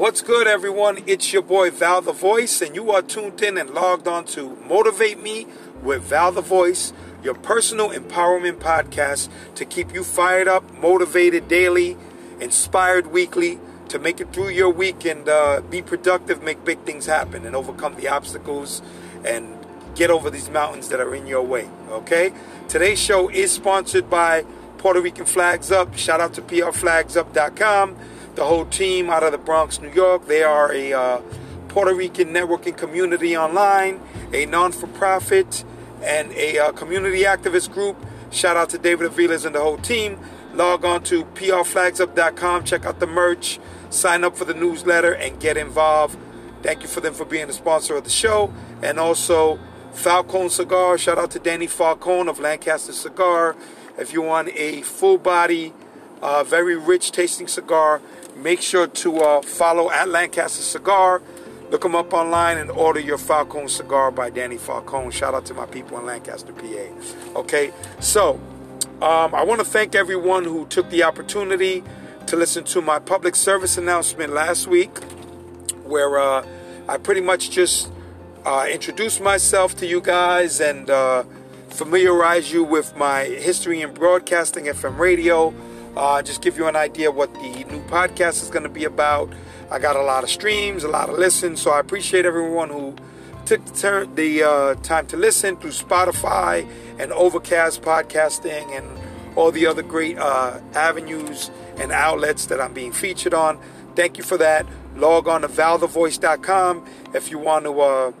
What's good, everyone? It's your boy Val the Voice, and you are tuned in and logged on to Motivate Me with Val the Voice, your personal empowerment podcast to keep you fired up, motivated daily, inspired weekly, to make it through your week and uh, be productive, make big things happen, and overcome the obstacles and get over these mountains that are in your way. Okay? Today's show is sponsored by Puerto Rican Flags Up. Shout out to prflagsup.com. The whole team out of the Bronx, New York. They are a uh, Puerto Rican networking community online, a non for profit, and a uh, community activist group. Shout out to David Aviles and the whole team. Log on to prflagsup.com, check out the merch, sign up for the newsletter, and get involved. Thank you for them for being a sponsor of the show. And also, Falcone Cigar. Shout out to Danny Falcone of Lancaster Cigar. If you want a full body, uh, very rich tasting cigar, make sure to uh, follow at Lancaster Cigar. Look them up online and order your Falcone cigar by Danny Falcone. Shout out to my people in Lancaster, PA. Okay, so um, I want to thank everyone who took the opportunity to listen to my public service announcement last week, where uh, I pretty much just uh, introduce myself to you guys and uh, familiarize you with my history in broadcasting FM radio. Uh, just give you an idea what the new podcast is going to be about. I got a lot of streams, a lot of listens, so I appreciate everyone who took the, turn, the uh, time to listen through Spotify and Overcast podcasting and all the other great uh, avenues and outlets that I'm being featured on. Thank you for that. Log on to valthevoice.com if you want to uh,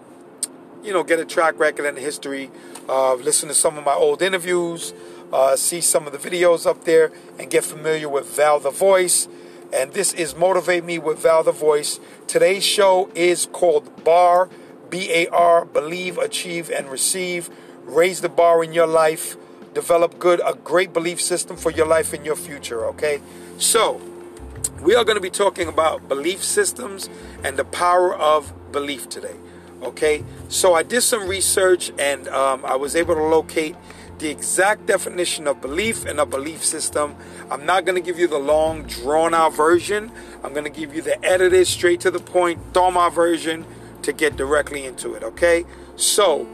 you know, get a track record and history, uh, listen to some of my old interviews, uh, see some of the videos up there, and get familiar with Val the Voice. And this is Motivate Me with Val the Voice. Today's show is called BAR, B A R, Believe, Achieve, and Receive. Raise the bar in your life. Develop good, a great belief system for your life and your future, okay? So, we are going to be talking about belief systems and the power of belief today. Okay, so I did some research and um, I was able to locate the exact definition of belief and a belief system. I'm not going to give you the long, drawn out version. I'm going to give you the edited, straight to the point, my version to get directly into it. Okay, so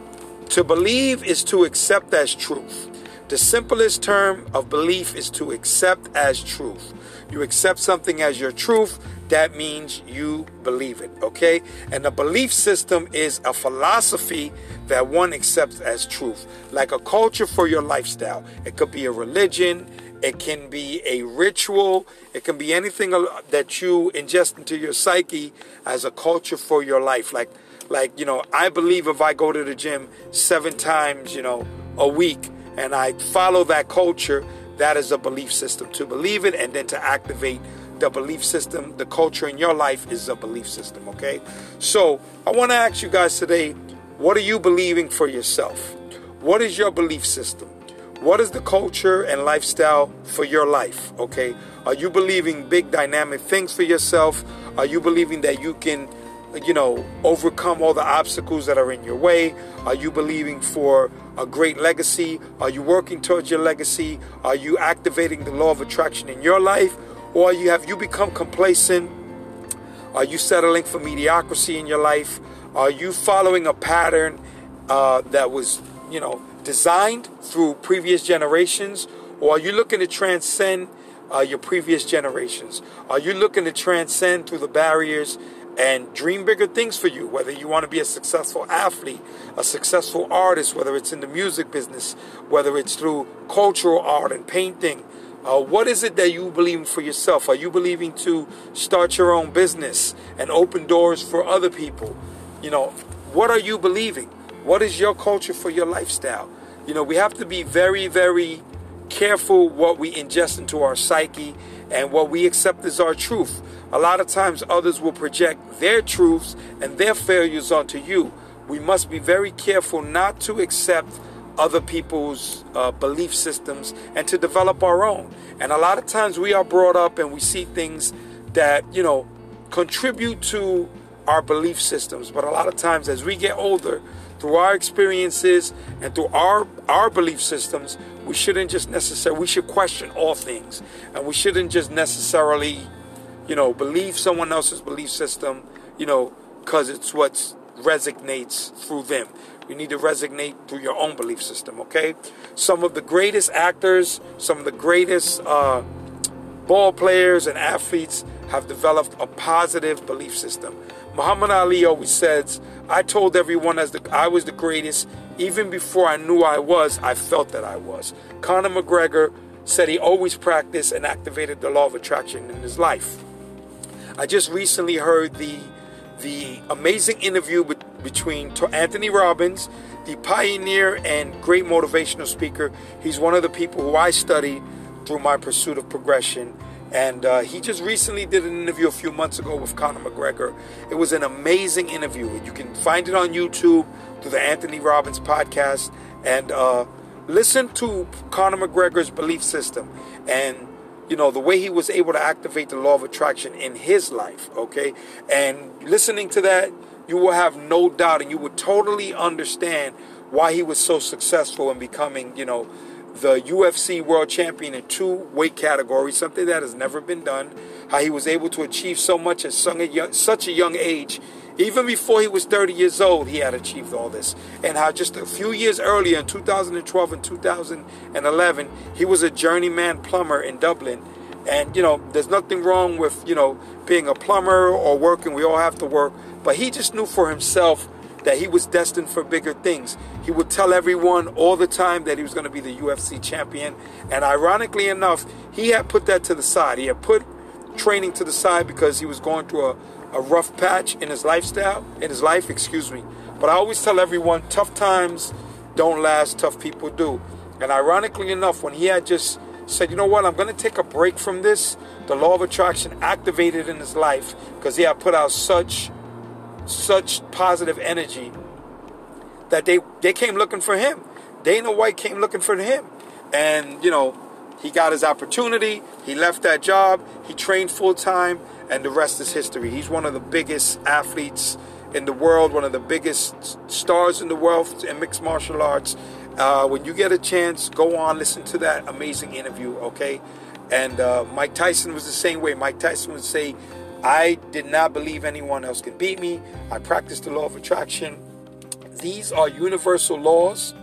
to believe is to accept as truth. The simplest term of belief is to accept as truth. You accept something as your truth, that means you believe it, okay? And the belief system is a philosophy that one accepts as truth, like a culture for your lifestyle. It could be a religion, it can be a ritual, it can be anything that you ingest into your psyche as a culture for your life. Like, like you know, I believe if I go to the gym seven times, you know, a week, and I follow that culture, that is a belief system. To believe it and then to activate the belief system, the culture in your life is a belief system, okay? So I want to ask you guys today what are you believing for yourself? What is your belief system? What is the culture and lifestyle for your life, okay? Are you believing big dynamic things for yourself? Are you believing that you can, you know, overcome all the obstacles that are in your way? Are you believing for a great legacy? Are you working towards your legacy? Are you activating the law of attraction in your life? Or you have you become complacent? Are you settling for mediocrity in your life? Are you following a pattern uh, that was, you know, designed through previous generations? Or are you looking to transcend uh, your previous generations? Are you looking to transcend through the barriers and dream bigger things for you? Whether you want to be a successful athlete, a successful artist, whether it's in the music business, whether it's through cultural art and painting, uh, what is it that you believe for yourself? Are you believing to start your own business and open doors for other people? You know, what are you believing? What is your culture for your lifestyle? You know, we have to be very, very careful what we ingest into our psyche and what we accept as our truth. A lot of times others will project their truths and their failures onto you. We must be very careful not to accept other people's uh, belief systems and to develop our own. And a lot of times we are brought up and we see things that, you know, contribute to our belief systems. But a lot of times as we get older, through our experiences and through our our belief systems, we shouldn't just necessarily we should question all things. And we shouldn't just necessarily you know, believe someone else's belief system, you know, because it's what resonates through them. You need to resonate through your own belief system, okay? Some of the greatest actors, some of the greatest uh, ball players and athletes have developed a positive belief system. Muhammad Ali always says, I told everyone as the, I was the greatest. Even before I knew I was, I felt that I was. Conor McGregor said he always practiced and activated the law of attraction in his life. I just recently heard the the amazing interview between Anthony Robbins, the pioneer and great motivational speaker. He's one of the people who I studied through my pursuit of progression. And uh, he just recently did an interview a few months ago with Conor McGregor. It was an amazing interview. You can find it on YouTube through the Anthony Robbins podcast and uh, listen to Conor McGregor's belief system and you know the way he was able to activate the law of attraction in his life okay? And listening to that you will have no doubt and you would totally understand why he was so successful in becoming you know the UFC world champion in two weight categories something that has never been done. How he was able to achieve so much at such a young age even before he was 30 years old, he had achieved all this. And how just a few years earlier, in 2012 and 2011, he was a journeyman plumber in Dublin. And, you know, there's nothing wrong with, you know, being a plumber or working. We all have to work. But he just knew for himself that he was destined for bigger things. He would tell everyone all the time that he was going to be the UFC champion. And ironically enough, he had put that to the side. He had put training to the side because he was going through a a rough patch in his lifestyle, in his life, excuse me. But I always tell everyone tough times don't last, tough people do. And ironically enough, when he had just said, you know what, I'm going to take a break from this, the law of attraction activated in his life because he had put out such such positive energy that they they came looking for him. Dana White came looking for him. And, you know, he got his opportunity. He left that job. He trained full time and the rest is history. He's one of the biggest athletes in the world, one of the biggest stars in the world in mixed martial arts. Uh, when you get a chance, go on, listen to that amazing interview, okay? And uh, Mike Tyson was the same way. Mike Tyson would say, I did not believe anyone else could beat me. I practiced the law of attraction. These are universal laws,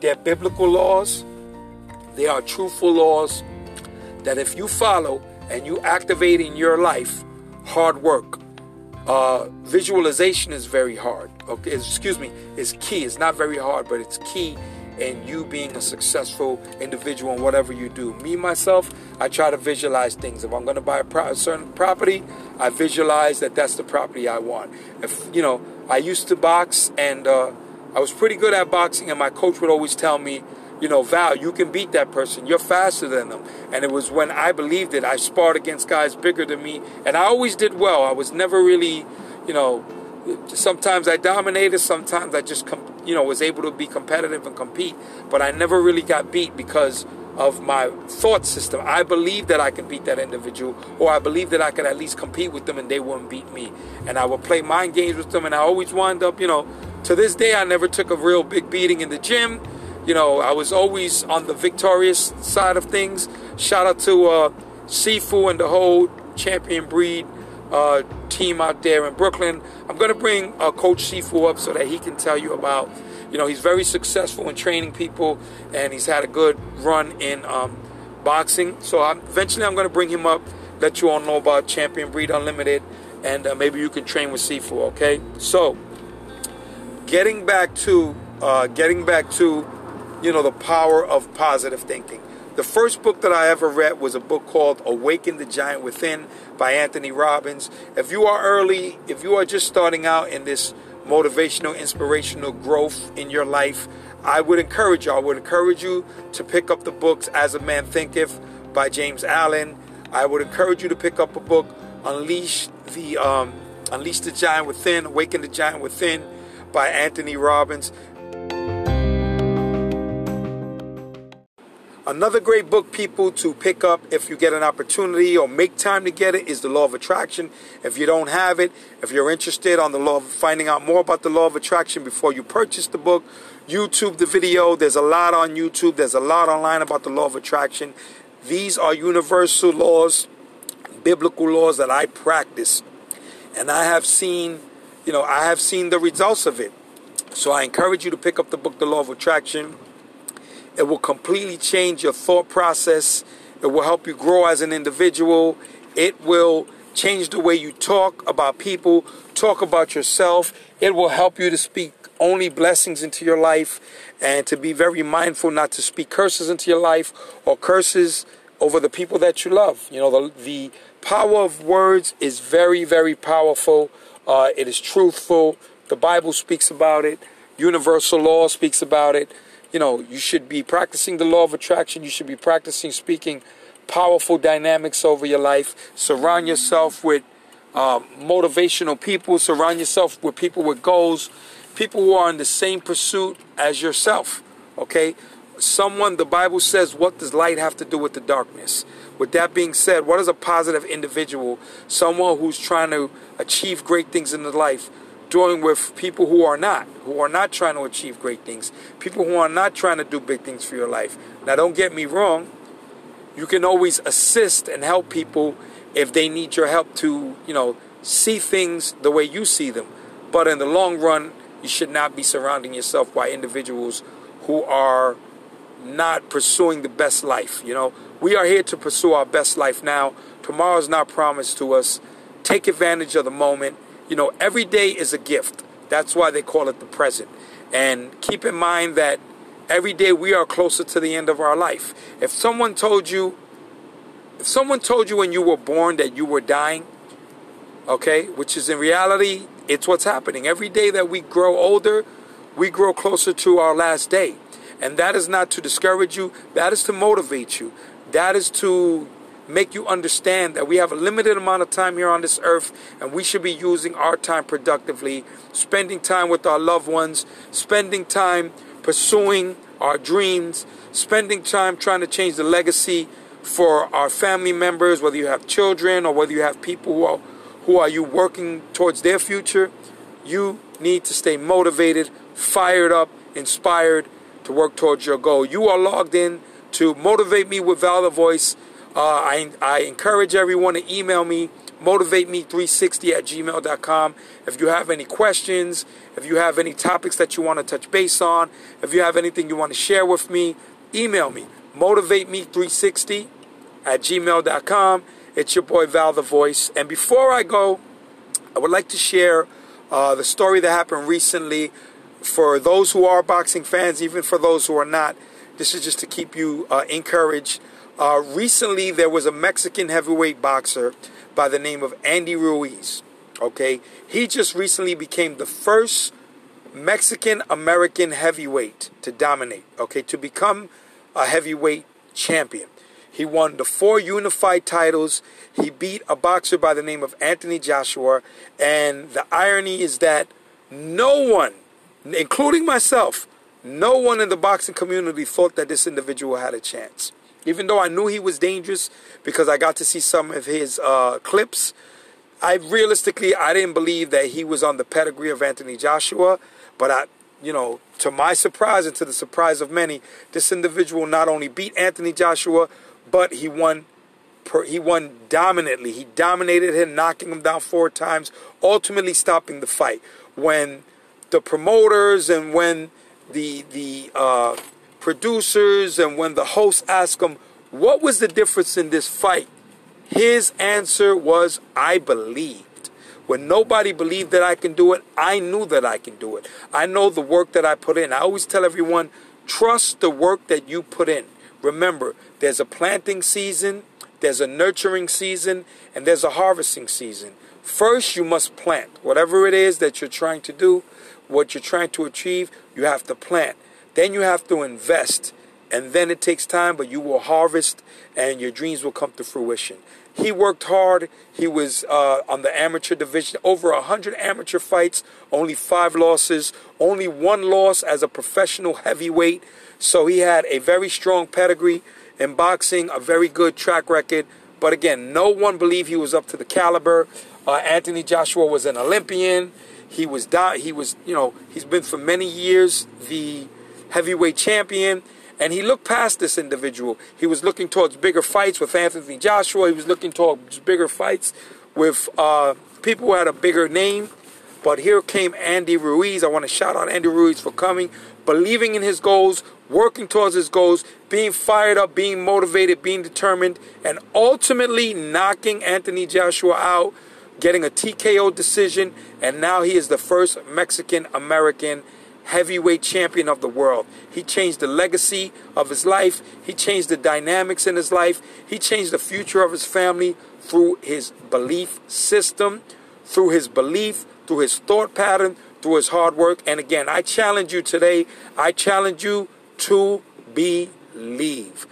they're biblical laws, they are truthful laws that if you follow, and you activate in your life hard work. Uh, visualization is very hard. Okay, excuse me, it's key. It's not very hard, but it's key in you being a successful individual in whatever you do. Me myself, I try to visualize things. If I'm going to buy a, pro- a certain property, I visualize that that's the property I want. If you know, I used to box and uh, I was pretty good at boxing, and my coach would always tell me, you know, Val, you can beat that person. You're faster than them. And it was when I believed it. I sparred against guys bigger than me, and I always did well. I was never really, you know, sometimes I dominated, sometimes I just, you know, was able to be competitive and compete, but I never really got beat because of my thought system. I believe that I can beat that individual, or I believe that I could at least compete with them and they wouldn't beat me. And I would play mind games with them, and I always wind up, you know, to this day, I never took a real big beating in the gym you know, I was always on the victorious side of things. Shout out to uh, Sifu and the whole champion breed uh, team out there in Brooklyn. I'm going to bring uh, Coach Sifu up so that he can tell you about, you know, he's very successful in training people and he's had a good run in um, boxing. So I'm, eventually I'm going to bring him up, let you all know about Champion Breed Unlimited, and uh, maybe you can train with Sifu, okay? So, getting back to, uh, getting back to you know, the power of positive thinking. The first book that I ever read was a book called Awaken the Giant Within by Anthony Robbins. If you are early, if you are just starting out in this motivational, inspirational growth in your life, I would encourage you, I would encourage you to pick up the books As a Man Thinketh by James Allen. I would encourage you to pick up a book, Unleash the um, Unleash the Giant Within, Awaken the Giant Within by Anthony Robbins. Another great book, people, to pick up if you get an opportunity or make time to get it is The Law of Attraction. If you don't have it, if you're interested on the law of finding out more about the law of attraction before you purchase the book, YouTube the video. There's a lot on YouTube. There's a lot online about the law of attraction. These are universal laws biblical laws that I practice. And I have seen, you know, I have seen the results of it. So I encourage you to pick up the book, The Law of Attraction. It will completely change your thought process. It will help you grow as an individual. It will change the way you talk about people, talk about yourself. It will help you to speak only blessings into your life and to be very mindful not to speak curses into your life or curses over the people that you love. You know, the, the power of words is very, very powerful. Uh, it is truthful. The Bible speaks about it. Universal law speaks about it. You know, you should be practicing the law of attraction. You should be practicing speaking powerful dynamics over your life. Surround yourself with uh, motivational people. Surround yourself with people with goals people who are in the same pursuit as yourself. Okay? Someone, the Bible says, what does light have to do with the darkness? With that being said, what is a positive individual? Someone who's trying to achieve great things in their life, doing with people who are not, who are not trying to achieve great things, people who are not trying to do big things for your life. Now, don't get me wrong. You can always assist and help people if they need your help to, you know, see things the way you see them. But in the long run, you should not be surrounding yourself by individuals who are not pursuing the best life. You know, we are here to pursue our best life now. Tomorrow is not promised to us. Take advantage of the moment. You know, every day is a gift. That's why they call it the present. And keep in mind that every day we are closer to the end of our life. If someone told you, if someone told you when you were born that you were dying, okay, which is in reality it's what's happening. Every day that we grow older, we grow closer to our last day. And that is not to discourage you, that is to motivate you. That is to make you understand that we have a limited amount of time here on this earth and we should be using our time productively, spending time with our loved ones, spending time pursuing our dreams, spending time trying to change the legacy for our family members, whether you have children or whether you have people who are who are you working towards their future, you need to stay motivated, fired up, inspired to work towards your goal. You are logged in to motivate me with Val the Voice. Uh, I, I encourage everyone to email me, motivateme360 at gmail.com. If you have any questions, if you have any topics that you want to touch base on, if you have anything you want to share with me, email me, motivateme360 at gmail.com. It's your boy Val the Voice. And before I go, I would like to share uh, the story that happened recently for those who are boxing fans, even for those who are not. This is just to keep you uh, encouraged. Uh, recently, there was a Mexican heavyweight boxer by the name of Andy Ruiz. Okay, he just recently became the first Mexican American heavyweight to dominate. Okay, to become a heavyweight champion. He won the four unified titles. He beat a boxer by the name of Anthony Joshua. And the irony is that no one, including myself, no one in the boxing community thought that this individual had a chance. Even though I knew he was dangerous because I got to see some of his uh, clips, I realistically I didn't believe that he was on the pedigree of Anthony Joshua. But I, you know, to my surprise and to the surprise of many, this individual not only beat Anthony Joshua, but he won he won dominantly. He dominated him, knocking him down four times, ultimately stopping the fight. When the promoters and when the the uh, producers and when the host asked him what was the difference in this fight, his answer was, "I believed." When nobody believed that I can do it, I knew that I can do it. I know the work that I put in. I always tell everyone, trust the work that you put in. Remember, there's a planting season, there's a nurturing season, and there's a harvesting season. First, you must plant. Whatever it is that you're trying to do, what you're trying to achieve, you have to plant. Then you have to invest. And then it takes time, but you will harvest and your dreams will come to fruition. He worked hard. He was uh, on the amateur division, over 100 amateur fights, only five losses, only one loss as a professional heavyweight. So he had a very strong pedigree in boxing, a very good track record. But again, no one believed he was up to the caliber. Uh, Anthony Joshua was an Olympian. He was he was you know he's been for many years the heavyweight champion, And he looked past this individual. He was looking towards bigger fights with Anthony Joshua. He was looking towards bigger fights with uh, people who had a bigger name. But here came Andy Ruiz. I want to shout out Andy Ruiz for coming, believing in his goals, working towards his goals, being fired up, being motivated, being determined, and ultimately knocking Anthony Joshua out, getting a TKO decision, and now he is the first Mexican American heavyweight champion of the world. He changed the legacy of his life. He changed the dynamics in his life. He changed the future of his family through his belief system, through his belief, through his thought pattern, through his hard work. And again, I challenge you today. I challenge you to believe.